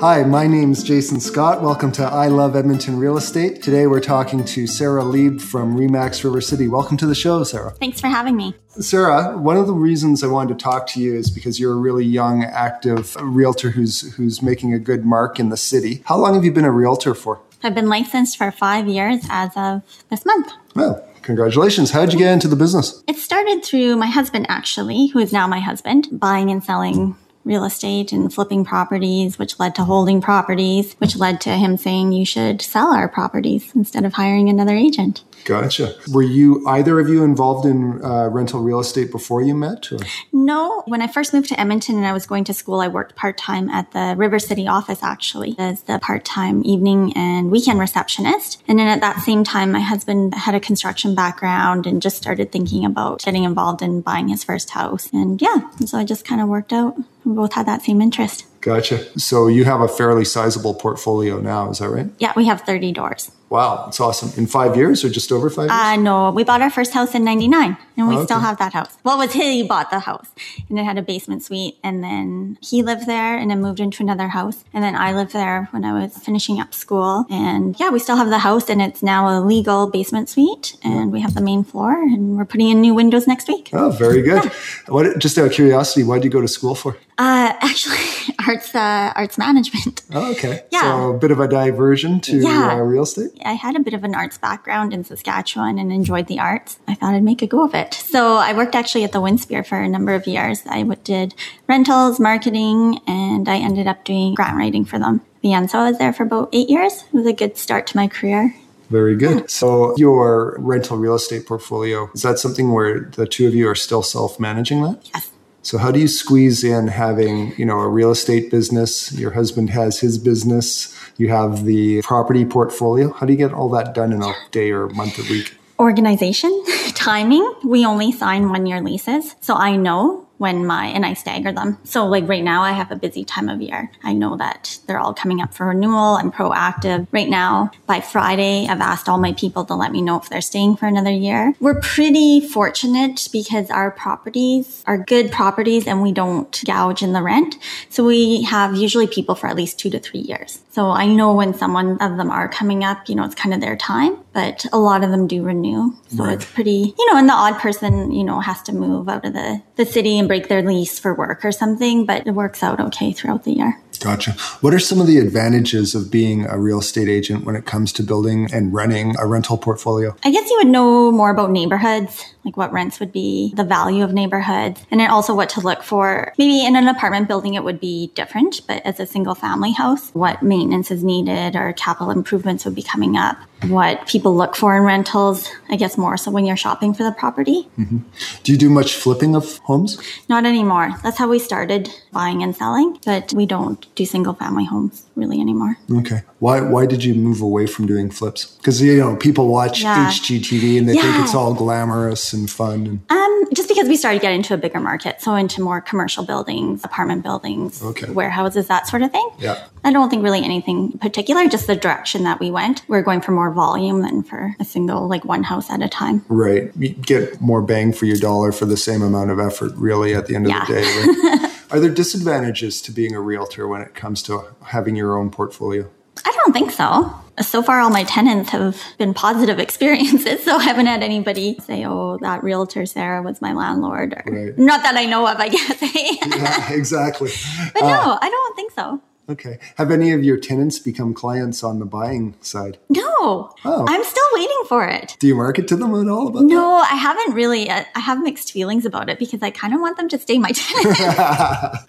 Hi, my name's Jason Scott. Welcome to I Love Edmonton Real Estate. Today we're talking to Sarah Lieb from Remax River City. Welcome to the show, Sarah. Thanks for having me. Sarah, one of the reasons I wanted to talk to you is because you're a really young, active realtor who's who's making a good mark in the city. How long have you been a realtor for? I've been licensed for five years as of this month. Well, congratulations. How did you get into the business? It started through my husband, actually, who is now my husband, buying and selling real estate and flipping properties, which led to holding properties, which led to him saying you should sell our properties instead of hiring another agent. Gotcha. Were you either of you involved in uh, rental real estate before you met? Or? No. When I first moved to Edmonton and I was going to school, I worked part time at the River City office actually as the part time evening and weekend receptionist. And then at that same time, my husband had a construction background and just started thinking about getting involved in buying his first house. And yeah, so I just kind of worked out. We both had that same interest. Gotcha. So you have a fairly sizable portfolio now, is that right? Yeah, we have 30 doors. Wow, that's awesome. In five years or just over five years? Uh, no, we bought our first house in 99 and we Oh, okay. still have that house. Well, it was he bought the house and it had a basement suite and then he lived there and then moved into another house. And then I lived there when I was finishing up school. And yeah, we still have the house and it's now a legal basement suite and we have the main floor and we're putting in new windows next week. Oh, very good. What? Just out of curiosity, why did you go to school for? Uh, actually, arts, uh, arts management. Oh, okay. Yeah. So a bit of a diversion to Yeah. uh, real estate. I had a bit of an arts background in Saskatchewan and enjoyed the arts. I thought I'd make a go of it. So I worked actually at the Winspear for a number of years. I did rentals, marketing, and I ended up doing grant writing for them. end. So I was there for about eight years. It was a good start to my career. Very good. So your rental real estate portfolio is that something where the two of you are still self-managing that? Yes. So how do you squeeze in having, you know, a real estate business, your husband has his business, you have the property portfolio. How do you get all that done in a day or month or week? Organization, timing. We only sign one year leases. So I know when my, and I stagger them. So like right now I have a busy time of year. I know that they're all coming up for renewal. I'm proactive. Right now by Friday, I've asked all my people to let me know if they're staying for another year. We're pretty fortunate because our properties are good properties and we don't gouge in the rent. So we have usually people for at least two to three years. So I know when someone of them are coming up, you know, it's kind of their time, but a lot of them do renew. So Right. it's pretty, you know, and the odd person, you know, has to move out of the, the city and break their lease for work or something, but it works out okay throughout the year. Gotcha. What are some of the advantages of being a real estate agent when it comes to building and running a rental portfolio? I guess you would know more about neighborhoods, like what rents would be, the value of neighborhoods, and then also what to look for. Maybe in an apartment building, it would be different, but as a single family house, what maintenance is needed or capital improvements would be coming up, what people look for in rentals, I guess more so when you're shopping for the property. Mm-hmm. Do you do much flipping of homes? Not anymore. That's how we started buying and selling, but we don't do single family homes really anymore. Okay. Why why did you move away from doing flips? Because you know people watch Yeah. HGTV and they think it's all glamorous and fun. And Um, just because we started getting into a bigger market, so into more commercial buildings, apartment buildings, Okay. warehouses, that sort of thing. Yeah. I don't think really anything particular, just the direction that we went. We're going for more volume than for a single, like one house at a time. right, you get more bang for your dollar for the same amount of effort. Really, at the end of Yeah. the day. Right? Are there disadvantages to being a realtor when it comes to having your own portfolio? I don't think so. So far, all my tenants have been positive experiences, so I haven't had anybody say, "Oh, that realtor Sarah was my landlord." Or, Right. Not that I know of, I guess. Yeah, exactly. but no, I don't think so. Okay. Have any of your tenants become clients on the buying side? No, Oh. I'm still waiting for it. Do you market to them at all about that? No, I haven't really. uh, I have mixed feelings about it because I kind of want them to stay my tenant.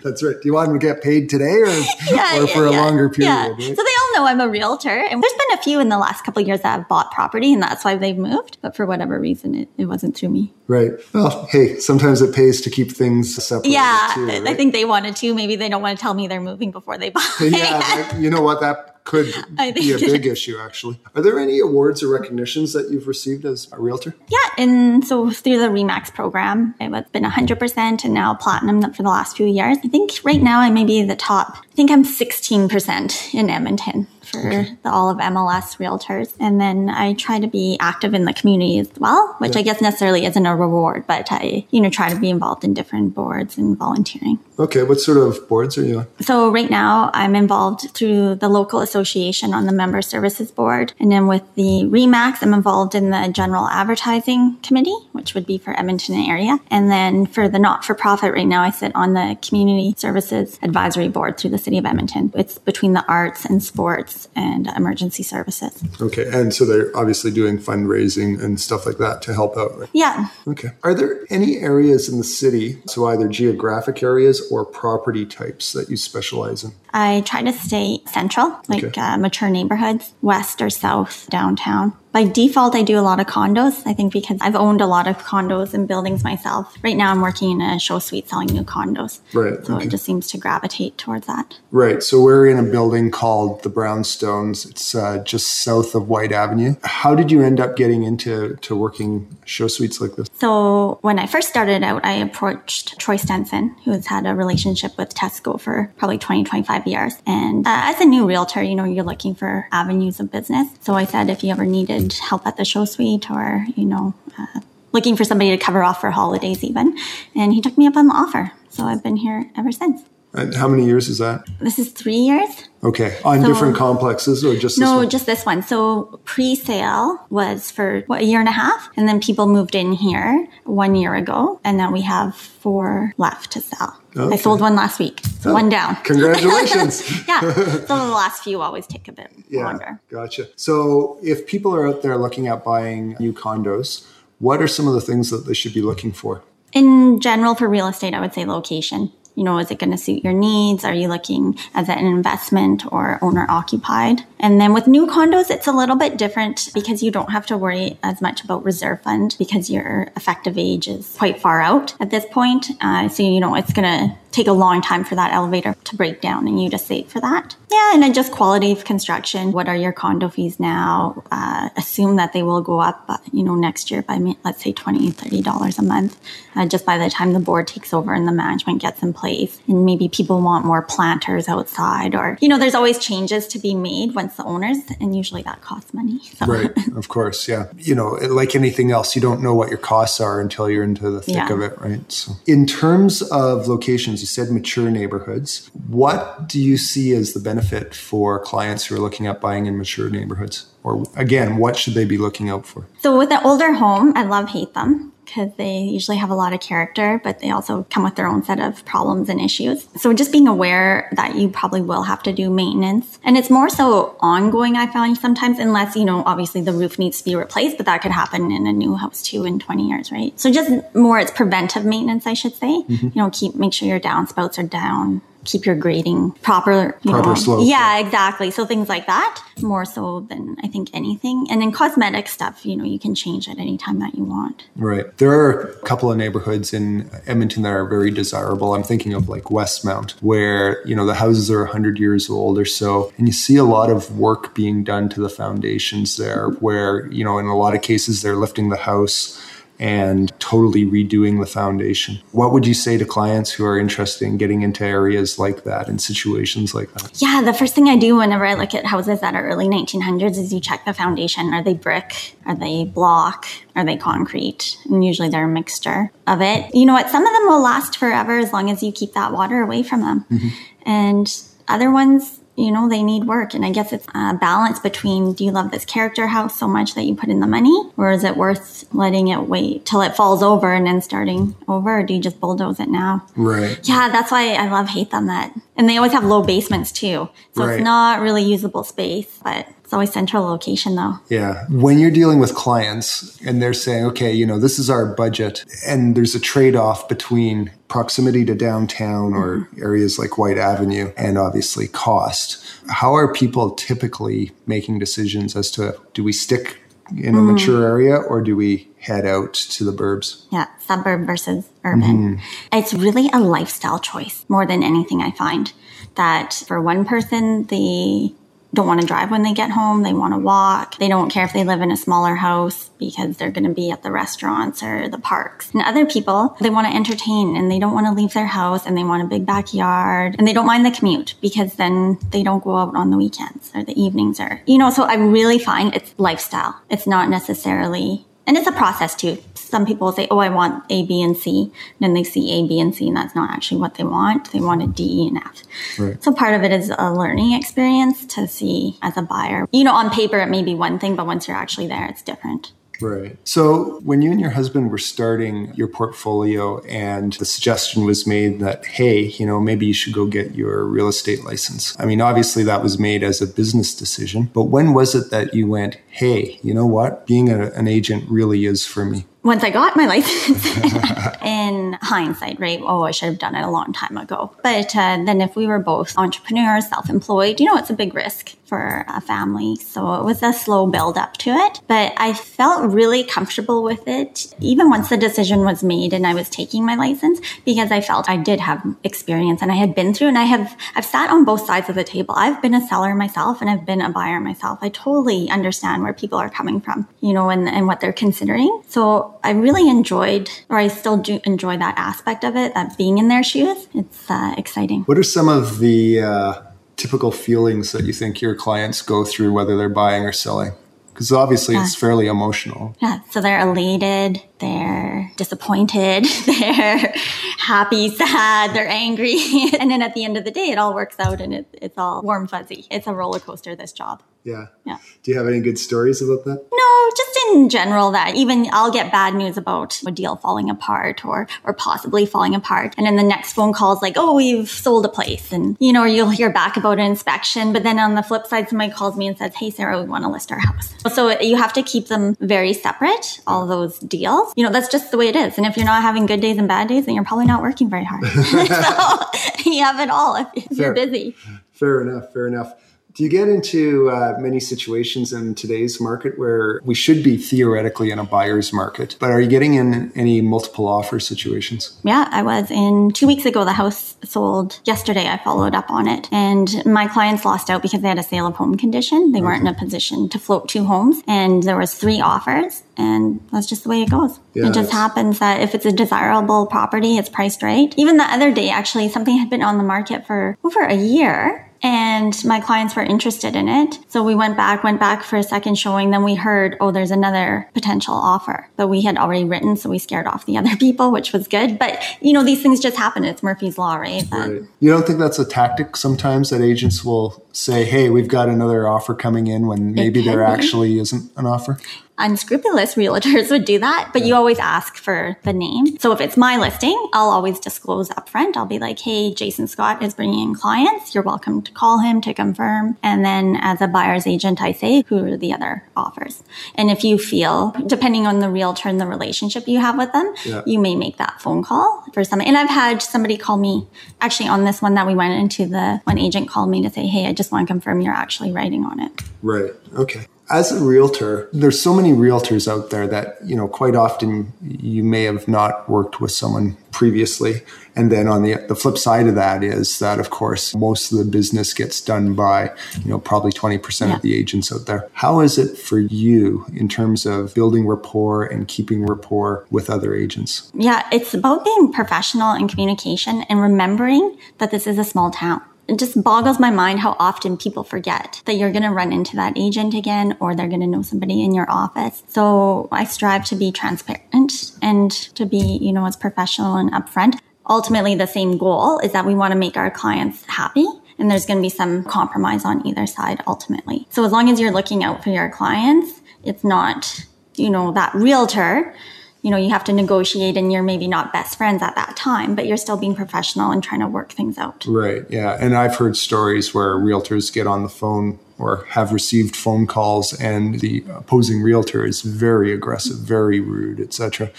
That's right. Do you want them to get paid today or, or for a longer period? Yeah. right? So they all know I'm a realtor, and there's been a few in the last couple of years that have bought property, and that's why they've moved. But for whatever reason, it, it wasn't through me. Right. Well, hey, sometimes it pays to keep things separate. Yeah, too, I think they wanted to. Maybe they don't want to tell me they're moving before they buy. yeah, you know what? That could I be a big issue, actually. Are there any awards or recognitions that you've received as a realtor? Yeah, and so through the Remax program, it's been 100% and now platinum for the last few years. I think right now I may be the top I think I'm 16% in Edmonton for okay. the, all of MLS realtors. And then I try to be active in the community as well, which yeah. I guess necessarily isn't a reward, but I, you know, try to be involved in different boards and volunteering. Okay. What sort of boards are you on? So right now I'm involved through the local association on the member services board. And then with the REMAX, I'm involved in the general advertising committee, which would be for Edmonton area. And then for the not for profit right now, I sit on the community services advisory board through the city of Edmonton. It's between the arts and sports and emergency services. Okay. And so they're obviously doing fundraising and stuff like that to help out, right? Yeah. Okay. Are there any areas in the city, so either geographic areas or property types that you specialize in? I try to stay central, like okay. uh, mature neighborhoods, west or south, downtown by default, I do a lot of condos. I think because I've owned a lot of condos and buildings myself. Right now, I'm working in a show suite selling new condos. Right. So okay. it just seems to gravitate towards that. Right. So we're in a building called the Brownstones. It's uh, just south of Whyte Avenue. How did you end up getting into to working show suites like this? So when I first started out, I approached Troy Stenson, who has had a relationship with Tesco for probably 20, 25 years. And uh, as a new realtor, you know, you're looking for avenues of business. So I said, if you ever needed needed help at the show suite or, you know, uh, looking for somebody to cover off for holidays even. And he took me up on the offer. So I've been here ever since. And how many years is that? This is three years. Okay, on so, different complexes or just no, one? just this one. So pre-sale was for what a year and a half, and then people moved in here one year ago, and now we have four left to sell. Okay. I sold one last week, so oh, one down. Congratulations! yeah, so the last few always take a bit yeah, longer. Gotcha. So if people are out there looking at buying new condos, what are some of the things that they should be looking for? In general, for real estate, I would say location you know, is it going to suit your needs? Are you looking as an investment or owner occupied? And then with new condos, it's a little bit different because you don't have to worry as much about reserve fund because your effective age is quite far out at this point. Uh, so, you know, it's going to take a long time for that elevator to break down and you just save for that. Yeah, and then just quality of construction. What are your condo fees now? Uh, assume that they will go up, uh, you know, next year by let's say $20, $30 a month, uh, just by the time the board takes over and the management gets in place. And maybe people want more planters outside or, you know, there's always changes to be made once the owners, and usually that costs money. So. Right, of course, yeah. You know, like anything else, you don't know what your costs are until you're into the thick yeah. of it, right? So, in terms of locations, you said mature neighborhoods. What do you see as the benefit for clients who are looking at buying in mature neighborhoods? Or again, what should they be looking out for? So with an older home, I love hate them because they usually have a lot of character, but they also come with their own set of problems and issues. So just being aware that you probably will have to do maintenance. And it's more so ongoing, I find sometimes, unless, you know, obviously the roof needs to be replaced, but that could happen in a new house too in 20 years, right? So just more it's preventive maintenance, I should say. Mm-hmm. You know, keep, make sure your downspouts are down, keep your grading proper, you proper know. slope. Yeah, exactly. So things like that more so than I think anything. And then cosmetic stuff, you know, you can change at any time that you want. Right. There are a couple of neighborhoods in Edmonton that are very desirable. I'm thinking of like Westmount, where, you know, the houses are 100 years old or so. And you see a lot of work being done to the foundations there, where, you know, in a lot of cases, they're lifting the house and totally redoing the foundation. What would you say to clients who are interested in getting into areas like that and situations like that? Yeah, the first thing I do whenever I look at houses that are early 1900s is you check the foundation. Are they brick? Are they block? Are they concrete? And usually they're a mixture of it. You know what? Some of them will last forever as long as you keep that water away from them. Mm-hmm. And other ones, you know, they need work. And I guess it's a balance between do you love this character house so much that you put in the money, or is it worth letting it wait till it falls over and then starting over, or do you just bulldoze it now? Right. Yeah, that's why I love hate them that. And they always have low basements too. So right. it's not really usable space, but it's always central location though. Yeah. When you're dealing with clients and they're saying, okay, you know, this is our budget and there's a trade off between proximity to downtown or mm-hmm. areas like Whyte Avenue and obviously cost. How are people typically making decisions as to do we stick in a mm. mature area or do we head out to the burbs? Yeah, suburb versus urban. Mm. It's really a lifestyle choice more than anything I find that for one person, the don't want to drive when they get home. They want to walk. They don't care if they live in a smaller house because they're going to be at the restaurants or the parks. And other people, they want to entertain and they don't want to leave their house and they want a big backyard and they don't mind the commute because then they don't go out on the weekends or the evenings or, you know, so I really find it's lifestyle. It's not necessarily and it's a process too. Some people say, "Oh, I want A, B, and C," then they see A, B, and C, and that's not actually what they want. They want a D, E, and F. Right. So part of it is a learning experience to see as a buyer. You know, on paper it may be one thing, but once you're actually there, it's different. Right. So when you and your husband were starting your portfolio and the suggestion was made that, hey, you know, maybe you should go get your real estate license. I mean, obviously that was made as a business decision, but when was it that you went, hey, you know what? Being a, an agent really is for me? Once I got my license, in hindsight, right? Oh, I should have done it a long time ago. But uh, then if we were both entrepreneurs, self employed, you know, it's a big risk for a family. So it was a slow build up to it. But I felt really comfortable with it, even once the decision was made and I was taking my license, because I felt I did have experience and I had been through and I have, I've sat on both sides of the table. I've been a seller myself and I've been a buyer myself. I totally understand where people are coming from, you know, and, and what they're considering. So I really enjoyed, or I still do enjoy that aspect of it, that being in their shoes. It's uh, exciting. What are some of the uh, typical feelings that you think your clients go through, whether they're buying or selling? Because obviously yeah. it's fairly emotional. Yeah. So they're elated, they're disappointed, they're happy, sad, they're angry. and then at the end of the day, it all works out and it, it's all warm, fuzzy. It's a roller coaster, this job. Yeah. Yeah. Do you have any good stories about that? No, just in general that even I'll get bad news about a deal falling apart or or possibly falling apart. And then the next phone call is like, oh, we've sold a place. And you know, you'll hear back about an inspection. But then on the flip side, somebody calls me and says, Hey Sarah, we want to list our house. So you have to keep them very separate, all those deals. You know, that's just the way it is. And if you're not having good days and bad days, then you're probably not working very hard. so you have it all if, if you're busy. Fair enough. Fair enough. Do you get into uh, many situations in today's market where we should be theoretically in a buyer's market, but are you getting in any multiple offer situations? Yeah, I was. In two weeks ago, the house sold yesterday. I followed up on it, and my clients lost out because they had a sale of home condition. They weren't in a position to float two homes, and there was three offers, and that's just the way it goes. Yeah, it just happens that if it's a desirable property, it's priced right. Even the other day, actually, something had been on the market for over a year and my clients were interested in it. So we went back, went back for a second showing. Then we heard, oh, there's another potential offer, but we had already written. So we scared off the other people, which was good. But you know, these things just happen. It's Murphy's law, right? right. You don't think that's a tactic sometimes that agents will say, hey, we've got another offer coming in when maybe there actually isn't an offer? Unscrupulous realtors would do that, but you always ask for the name. So if it's my listing, I'll always disclose upfront. I'll be like, Hey, Jason Scott is bringing in clients. You're welcome to call him to confirm. And then as a buyer's agent, I say, who are the other offers? And if you feel, depending on the realtor and the relationship you have with them, yeah. you may make that phone call for some. And I've had somebody call me actually on this one that we went into the one agent called me to say, Hey, I just want to confirm you're actually writing on it. Right. Okay as a realtor, there's so many realtors out there that, you know, quite often you may have not worked with someone previously. And then on the, the flip side of that is that, of course, most of the business gets done by, you know, probably 20% yeah. of the agents out there. How is it for you in terms of building rapport and keeping rapport with other agents? Yeah, it's about being professional in communication and remembering that this is a small town it just boggles my mind how often people forget that you're going to run into that agent again or they're going to know somebody in your office. So I strive to be transparent and to be, you know, as professional and upfront. Ultimately, the same goal is that we want to make our clients happy and there's going to be some compromise on either side ultimately. So as long as you're looking out for your clients, it's not, you know, that realtor you know, you have to negotiate and you're maybe not best friends at that time, but you're still being professional and trying to work things out. Right. Yeah. And I've heard stories where realtors get on the phone or have received phone calls and the opposing realtor is very aggressive, very rude, etc.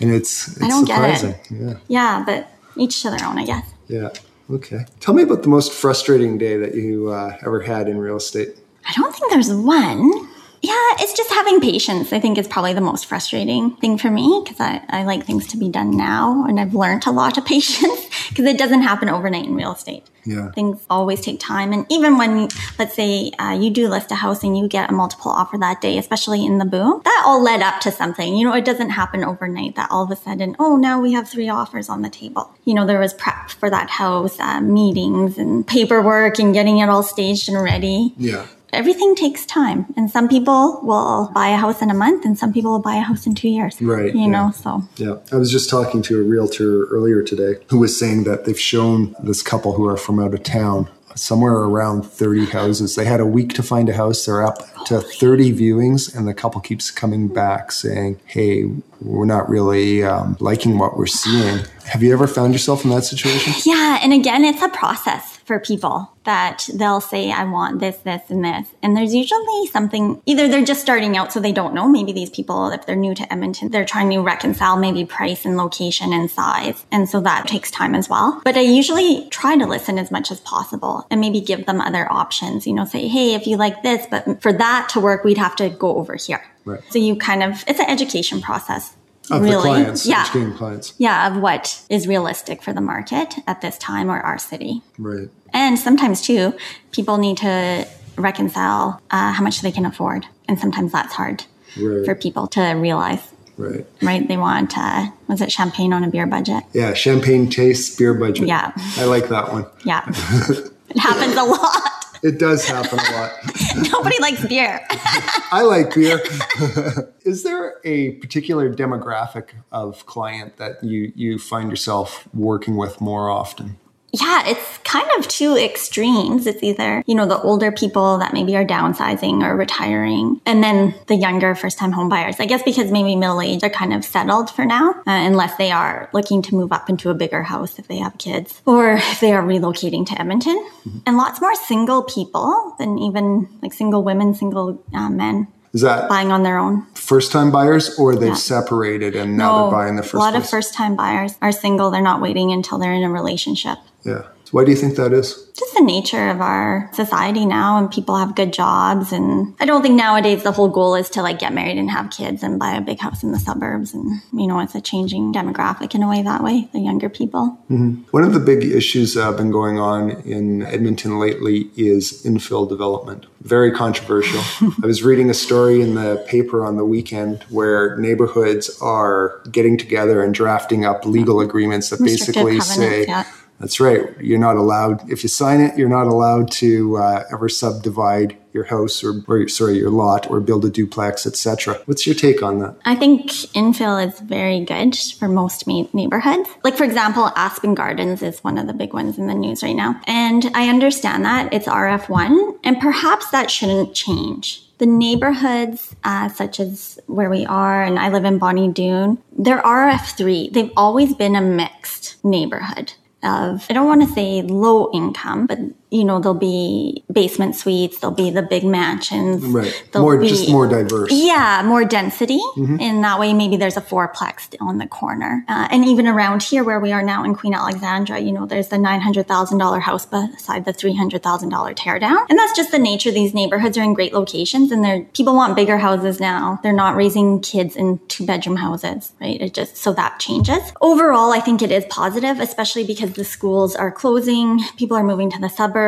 And it's, it's I don't surprising. Get it. Yeah. Yeah, but each to their own, I guess. Yeah. Okay. Tell me about the most frustrating day that you uh, ever had in real estate. I don't think there's one. Yeah, it's just having patience. I think is probably the most frustrating thing for me because I, I like things to be done now and I've learned a lot of patience because it doesn't happen overnight in real estate. Yeah. Things always take time. And even when, let's say, uh, you do list a house and you get a multiple offer that day, especially in the boom, that all led up to something. You know, it doesn't happen overnight that all of a sudden, oh, now we have three offers on the table. You know, there was prep for that house, uh, meetings and paperwork and getting it all staged and ready. Yeah. Everything takes time. And some people will buy a house in a month and some people will buy a house in two years. Right, You yeah. know, so. Yeah. I was just talking to a realtor earlier today who was saying that they've shown this couple who are from out of town somewhere around 30 houses. They had a week to find a house. They're up to 30 viewings, and the couple keeps coming back saying, Hey, we're not really um, liking what we're seeing. Have you ever found yourself in that situation? Yeah, and again, it's a process for people that they'll say, I want this, this, and this. And there's usually something, either they're just starting out so they don't know. Maybe these people, if they're new to Edmonton, they're trying to reconcile maybe price and location and size. And so that takes time as well. But I usually try to listen as much as possible and maybe give them other options, you know, say, hey, if you like this, but for that to work, we'd have to go over here. Right. So you kind of, it's an education process. Of really. the clients, yeah. educating clients. Yeah, of what is realistic for the market at this time or our city. Right. And sometimes too, people need to reconcile uh, how much they can afford, and sometimes that's hard Right. for people to realize. Right. Right? They want uh, was it champagne on a beer budget? Yeah. Champagne taste, beer budget. Yeah. I like that one. Yeah, it happens a lot. It does happen a lot. Nobody likes beer. I like beer. Is there a particular demographic of client that you, you find yourself working with more often? Yeah, it's kind of two extremes. It's either, you know, the older people that maybe are downsizing or retiring, and then the younger first time home buyers. I guess because maybe middle age are kind of settled for now, uh, unless they are looking to move up into a bigger house if they have kids or if they are relocating to Edmonton. And lots more single people than even like single women, single uh, men Is that buying on their own. first time buyers or they've Yeah. separated and now they're buying the first a lot place? of first time buyers are single. They're not waiting until they're in a relationship. Yeah. So why do you think that is? just the nature of our society now and people have good jobs and i don't think nowadays the whole goal is to like get married and have kids and buy a big house in the suburbs and you know it's a changing demographic in a way that way the younger people mm-hmm. One of the big issues that have been going on in Edmonton lately is infill development. Very controversial. I was reading a story in the paper on the weekend where neighborhoods are getting together and drafting up legal agreements that basically say yeah. That's right. You're not allowed if you sign it. You're not allowed to uh, ever subdivide your house or, or sorry your lot or build a duplex, etc. What's your take on that? I think infill is very good for most neighborhoods. Like, for example, Aspen Gardens is one of the big ones in the news right now. And I understand that it's RF1, and perhaps that shouldn't change. The neighborhoods, uh, such as where we are, and I live in Bonnie Doon, they're RF3. They've always been a mixed neighborhood of, I don't want to say low income, but you know, there'll be basement suites, there'll be the big mansions. Right. More be- just more diverse. yeah, more density. And that way, maybe there's a fourplex on the corner. Uh, and even around here, where we are now in Queen Alexandra, you know, there's the $900,000 house beside the $300,000 teardown. And that's just the nature. These neighborhoods are in great locations and they're, people want bigger houses now. They're not raising kids in two bedroom houses, right? It just, so that changes. Overall, I think it is positive, especially because the schools are closing. People are moving to the suburbs.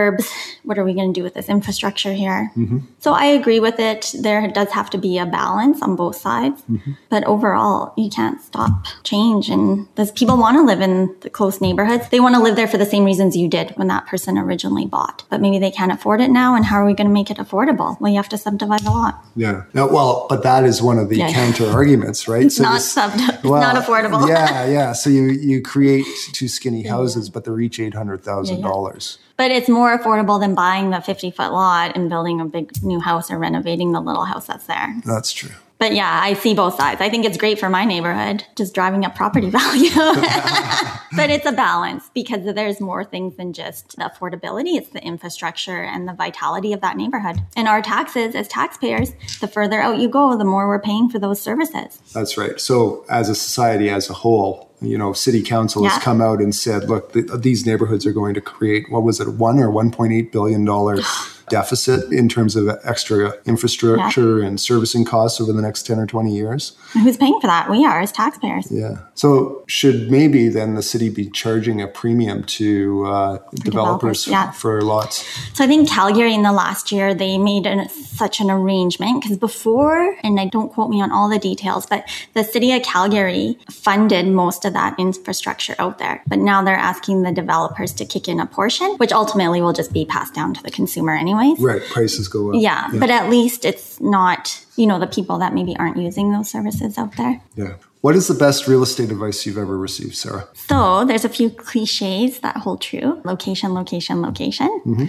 What are we going to do with this infrastructure here? Mm-hmm. So I agree with it. There does have to be a balance on both sides. Mm-hmm. But overall, you can't stop change. And those people want to live in the close neighborhoods. They want to live there for the same reasons you did when that person originally bought. But maybe they can't afford it now. And how are we going to make it affordable? Well, you have to subdivide a lot. Yeah. No, well, but that is one of the Yeah. counter arguments, right? It's So not sub- well, not affordable. yeah, yeah. So you you create two skinny houses, but they're each eight hundred thousand dollars. But it's more affordable than buying the 50 foot lot and building a big new house or renovating the little house that's there. That's true. But yeah, I see both sides. I think it's great for my neighborhood, just driving up property value. but it's a balance because there's more things than just the affordability. It's the infrastructure and the vitality of that neighborhood. And our taxes as taxpayers, the further out you go, the more we're paying for those services. That's right. So as a society as a whole, you know, city council has come out and said, look, th- these neighborhoods are going to create what was it, one or one point eight billion dollar deficit in terms of extra infrastructure yeah. and servicing costs over the next 10 or 20 years. Who's paying for that? We are as taxpayers. Yeah. So should maybe then the city be charging a premium to uh, developers, developers yeah. for lots? So I think Calgary in the last year, they made an, such an arrangement because before, and I don't quote me on all the details, but the city of Calgary funded most of that infrastructure out there. But now they're asking the developers to kick in a portion, which ultimately will just be passed down to the consumer anyways. Right. Prices go up. Yeah. yeah. But at least it's not, you know, the people that maybe aren't using those services out there. Yeah. What is the best real estate advice you've ever received, Sarah? So there's a few cliches that hold true. Location, location, location. Mm-hmm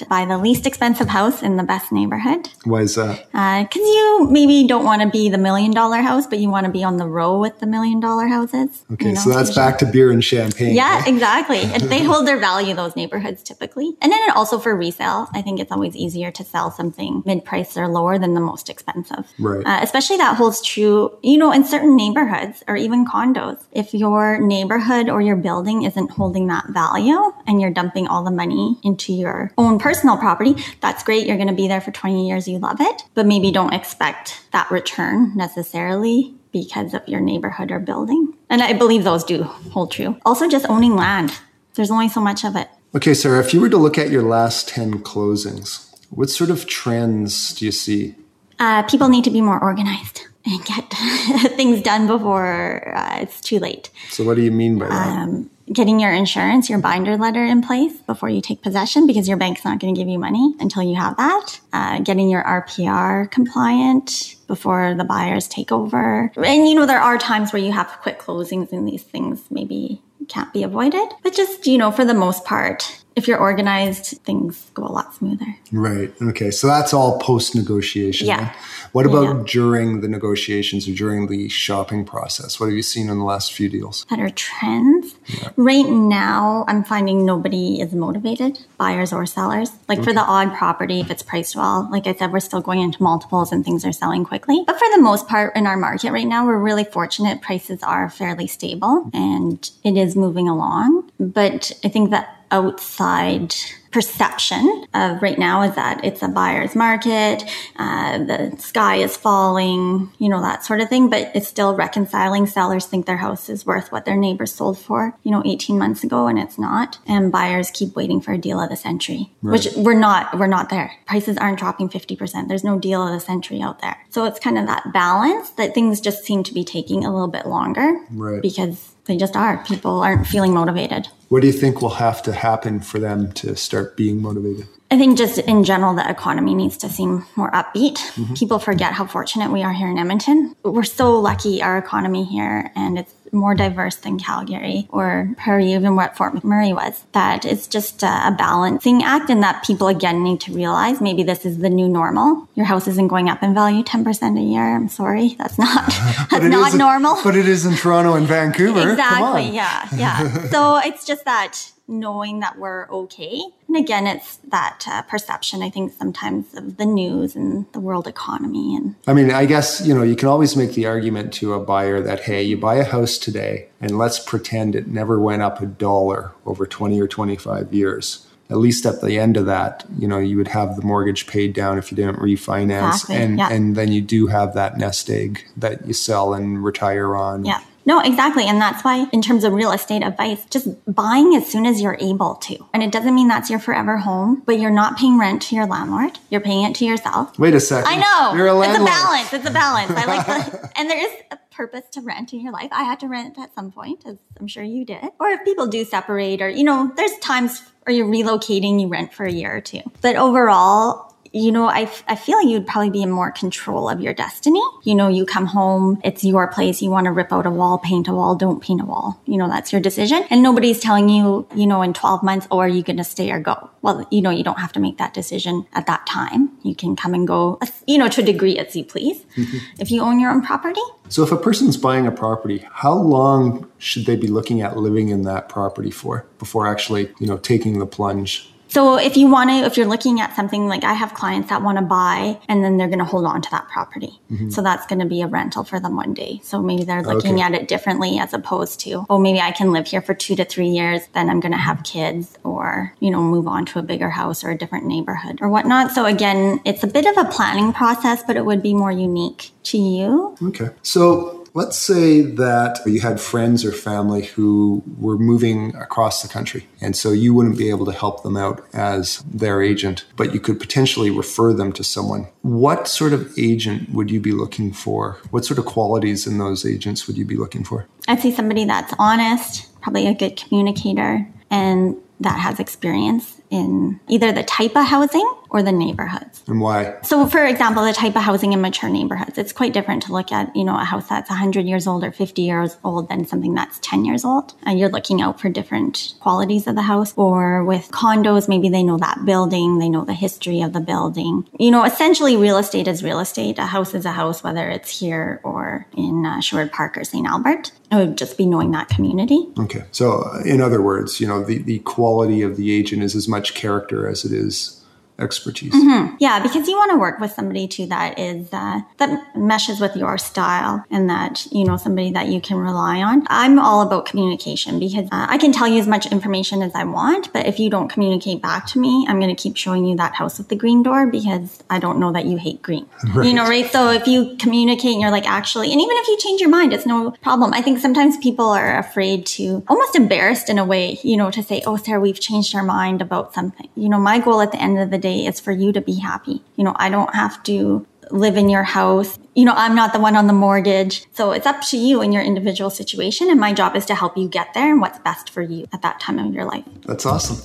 and buy the least expensive house in the best neighborhood. Why is that? Because uh, you maybe don't want to be the million dollar house, but you want to be on the row with the million dollar houses. Okay, you know, so that's back to beer and champagne. Yeah, right? exactly. they hold their value, those neighborhoods typically. And then also for resale, I think it's always easier to sell something mid price or lower than the most expensive. Right. Uh, especially that holds true, you know, in certain neighborhoods or even condos. If your neighborhood or your building isn't holding that value and you're dumping all the money into your own personal property, that's great. You're going to be there for 20 years. You love it, but maybe don't expect that return necessarily because of your neighborhood or building. And I believe those do hold true. Also, just owning land. There's only so much of it. Okay, Sarah, if you were to look at your last 10 closings, what sort of trends do you see? Uh, people need to be more organized and get things done before uh, it's too late. So, what do you mean by that? Um, getting your insurance, your binder letter in place before you take possession because your bank's not going to give you money until you have that. Uh, getting your RPR compliant before the buyers take over. And you know, there are times where you have quick closings and these things maybe can't be avoided. But just, you know, for the most part, if you're organized, things go a lot smoother. Right. Okay. So that's all post negotiation. Yeah. What about yeah. during the negotiations or during the shopping process? What have you seen in the last few deals? That are trends. Yeah. Right now, I'm finding nobody is motivated, buyers or sellers. Like okay. for the odd property, if it's priced well, like I said, we're still going into multiples and things are selling quickly. But for the most part in our market right now, we're really fortunate. Prices are fairly stable and it is moving along. But I think that outside perception of right now is that it's a buyer's market, uh, the sky is falling, you know, that sort of thing. But it's still reconciling. Sellers think their house is worth what their neighbors sold for, you know, 18 months ago and it's not. And buyers keep waiting for a deal of the century, right. which we're not, we're not there. Prices aren't dropping 50%. There's no deal of the century out there. So it's kind of that balance that things just seem to be taking a little bit longer right. because they just are. People aren't feeling motivated. What do you think will have to happen for them to start being motivated? I think just in general, the economy needs to seem more upbeat. Mm-hmm. People forget how fortunate we are here in Edmonton. We're so lucky, our economy here, and it's more diverse than Calgary or Prairie, even what Fort McMurray was. That it's just a, balancing act and that people again need to realize maybe this is the new normal. Your house isn't going up in value 10% a year. I'm sorry. That's not, that's not normal. But it is in Toronto and Vancouver. Exactly. Yeah. Yeah. so it's just that knowing that we're okay. And again, it's that uh, perception, I think, sometimes of the news and the world economy. And I mean, I guess, you know, you can always make the argument to a buyer that, hey, you buy a house today and let's pretend it never went up a dollar over 20 or 25 years at least at the end of that, you know, you would have the mortgage paid down if you didn't refinance, exactly, and yeah. and then you do have that nest egg that you sell and retire on. Yeah. No, exactly. And that's why, in terms of real estate advice, just buying as soon as you're able to. And it doesn't mean that's your forever home, but you're not paying rent to your landlord. You're paying it to yourself. Wait a second. I know. You're a landlord. It's a balance. It's a balance. I like the, and there is a purpose to rent in your life. I had to rent at some point, as I'm sure you did. Or if people do separate or, you know, there's times or you're relocating, you rent for a year or two. But overall, you know, I, I feel like you'd probably be in more control of your destiny. You know, you come home, it's your place. You want to rip out a wall, paint a wall, don't paint a wall. You know, that's your decision. And nobody's telling you, you know, in 12 months, oh, are you going to stay or go? Well, you know, you don't have to make that decision at that time. You can come and go, you know, to a degree as you please mm-hmm. if you own your own property. So if a person's buying a property, how long should they be looking at living in that property for before actually, you know, taking the plunge? So if you want to, if you're looking at something like I have clients that want to buy and then they're going to hold on to that property. Mm-hmm. So that's going to be a rental for them one day. So maybe they're looking okay. at it differently as opposed to, oh, maybe I can live here for two to three years, then I'm going to have kids or, you know, move on to a bigger house or a different neighborhood or whatnot. So again, it's a bit of a planning process, but it would be more unique to you. Okay. So Let's say that you had friends or family who were moving across the country, and so you wouldn't be able to help them out as their agent, but you could potentially refer them to someone. What sort of agent would you be looking for? What sort of qualities in those agents would you be looking for? I'd say somebody that's honest, probably a good communicator, and that has experience in either the type of housing or the neighborhoods. And why? So, for example, the type of housing in mature neighborhoods, it's quite different to look at, you know, a house that's 100 years old or 50 years old than something that's 10 years old. And you're looking out for different qualities of the house. Or with condos, maybe they know that building, they know the history of the building. You know, essentially, real estate is real estate. A house is a house, whether it's here or in uh, Sherwood Park or St. Albert. It would just be knowing that community. Okay. So, in other words, you know, the, the quality of the agent is as much character as it is expertise. Mm-hmm. Yeah, because you want to work with somebody too that is uh, that meshes with your style and that you know somebody that you can rely on. I'm all about communication because uh, I can tell you as much information as I want, but if you don't communicate back to me, I'm going to keep showing you that house with the green door because I don't know that you hate green. Right. You know, right? So if you communicate and you're like, actually, and even if you change your mind, it's no problem. I think sometimes people are afraid to, almost embarrassed in a way, you know, to say, "Oh, Sarah, we've changed our mind about something." You know, my goal at the end of the day is for you to be happy. You know, I don't have to live in your house. You know, I'm not the one on the mortgage. So it's up to you in your individual situation. And my job is to help you get there and what's best for you at that time of your life. That's awesome.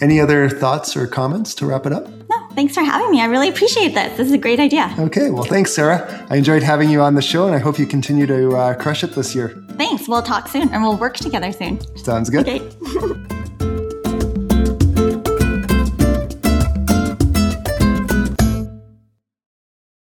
Any other thoughts or comments to wrap it up? No, thanks for having me. I really appreciate this. This is a great idea. Okay, well, thanks, Sarah. I enjoyed having you on the show, and I hope you continue to uh, crush it this year. Thanks. We'll talk soon, and we'll work together soon. Sounds good. Okay.